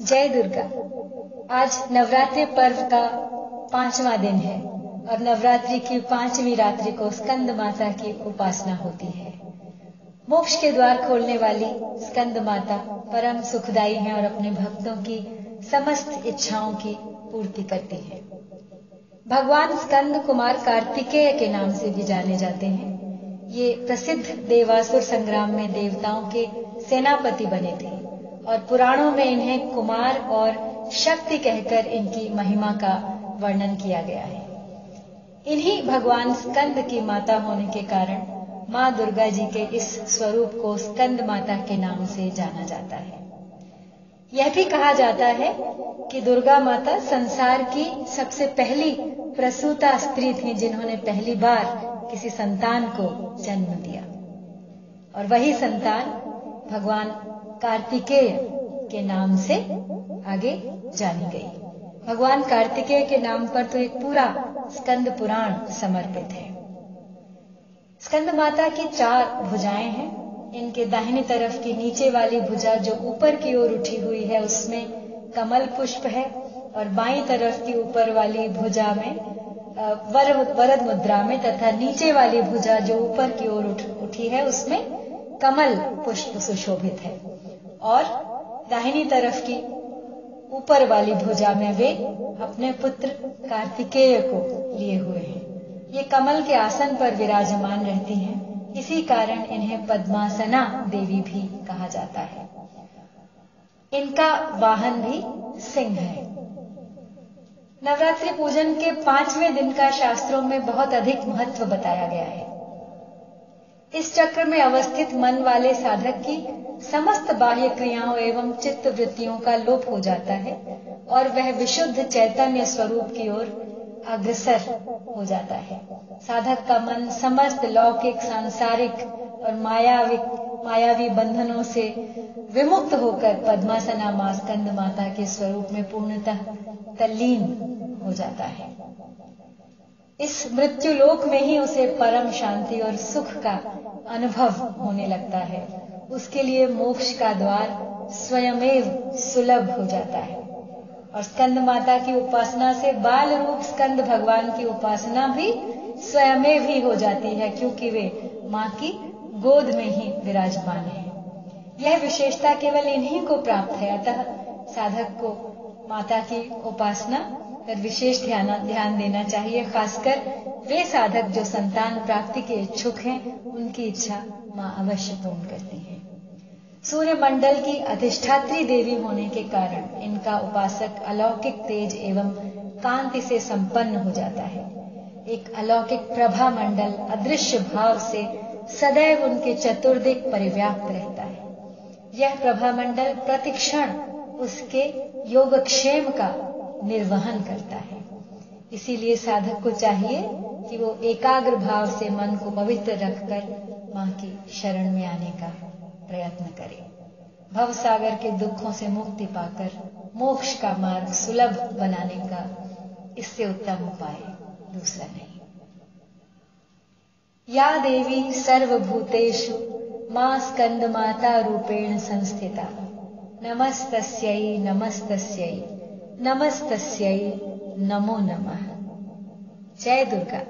जय दुर्गा। आज नवरात्रि पर्व का पांचवा दिन है और नवरात्रि की पांचवी रात्रि को स्कंद माता की उपासना होती है। मोक्ष के द्वार खोलने वाली स्कंद माता परम सुखदाई हैं और अपने भक्तों की समस्त इच्छाओं की पूर्ति करती है। भगवान स्कंद कुमार कार्तिकेय के नाम से भी जाने जाते हैं। ये प्रसिद्ध देवासुर संग्राम में देवताओं के सेनापति बने थे। और पुराणों में इन्हें कुमार और शक्ति कहकर इनकी महिमा का वर्णन किया गया है। इन्हीं भगवान स्कंद की माता होने के कारण माँ दुर्गा जी के इस स्वरूप को स्कंद माता के नाम से जाना जाता है। यह भी कहा जाता है कि दुर्गा माता संसार की सबसे पहली प्रसूता स्त्री थी जिन्होंने पहली बार किसी संतान को जन्म दिया। और वही संतान भगवान कार्तिकेय के नाम से आगे जानी गई। भगवान कार्तिकेय के नाम पर तो एक पूरा स्कंद पुराण समर्पित है। स्कंद माता की चार भुजाएँ हैं। इनके दाहिनी तरफ़ की नीचे वाली भुजा जो ऊपर की ओर उठी हुई है उसमें कमल पुष्प है और बाई तरफ़ की ऊपर वाली भुजा में वर, वरद मुद्रा में तथा नीचे वाली भुजा जो ऊपर की ओर उठ, उठी है उसमें कमल पुष्प सुशोभित है। और दाहिनी तरफ़ की ऊपर वाली भुजा में वे अपने पुत्र कार्तिकेय को लिए हुए हैं। ये कमल के आसन पर विराजमान रहती हैं। इसी कारण इन्हें पद्मासना देवी भी कहा जाता है। इनका वाहन भी सिंह है। नवरात्रि पूजन के पाँचवें दिन का शास्त्रों में बहुत अधिक महत्व बताया गया है। इस चक्र में अवस्थित मन वाले साधक की समस्त बाह्य क्रियाओं एवं चित्त वृत्तियों का लोप हो जाता है और वह विशुद्ध चैतन्य स्वरूप की ओर अग्रसर हो जाता है। साधक का मन समस्त लौकिक, सांसारिक और मायाविक, मायावी बंधनों से विमुक्त होकर पद्मासना मास्कंद माता के स्वरूप में पूर्णतः तल्लीन हो जाता है। इस मृत्यु लोक में ही उसे परम शांति और सुख का अनुभव होने लगता है। उसके लिए मोक्ष का द्वार स्वयमेव सुलभ हो जाता है। और स्कंद माता की उपासना से बाल रूप स्कंद भगवान की उपासना भी स्वयमेव ही हो जाती है, क्योंकि वे माँ की गोद में ही विराजमान है। यह विशेषता केवल इन्हीं को प्राप्त है। अतः साधक को माता की उपासना पर विशेष ध्यान ध्यान देना चाहिए, खासकर वे साधक जो संतान प्राप्ति के इच्छुक हैं, उनकी इच्छा माँ अवश्य पूर्ण करती है। सूर्य मंडल की अधिष्ठात्री देवी होने के कारण इनका उपासक अलौकिक तेज एवं कांति से संपन्न हो जाता है। एक अलौकिक प्रभा मंडल अदृश्य भाव से सदैव उनके चतुर्दिक परिव्याप्त रहता है। यह प्रभा मंडल प्रतिक्षण उसके योगक्षेम का निर्वहन करता है। इसीलिए साधक को चाहिए कि वो एकाग्र भाव से मन को पवित्र रखकर माँ की शरण में आने का प्रयत्न करे। भव सागर के दुखों से मुक्ति पाकर मोक्ष का मार्ग सुलभ बनाने का इससे उत्तम उपाय दूसरा नहीं। या देवी सर्वभूतेषु माँ स्कंद माता रूपेण संस्थिता। नमस्तस्यै नमस्तस्यै। नमस्तस्यै नमो नमः। जय दुर्गा।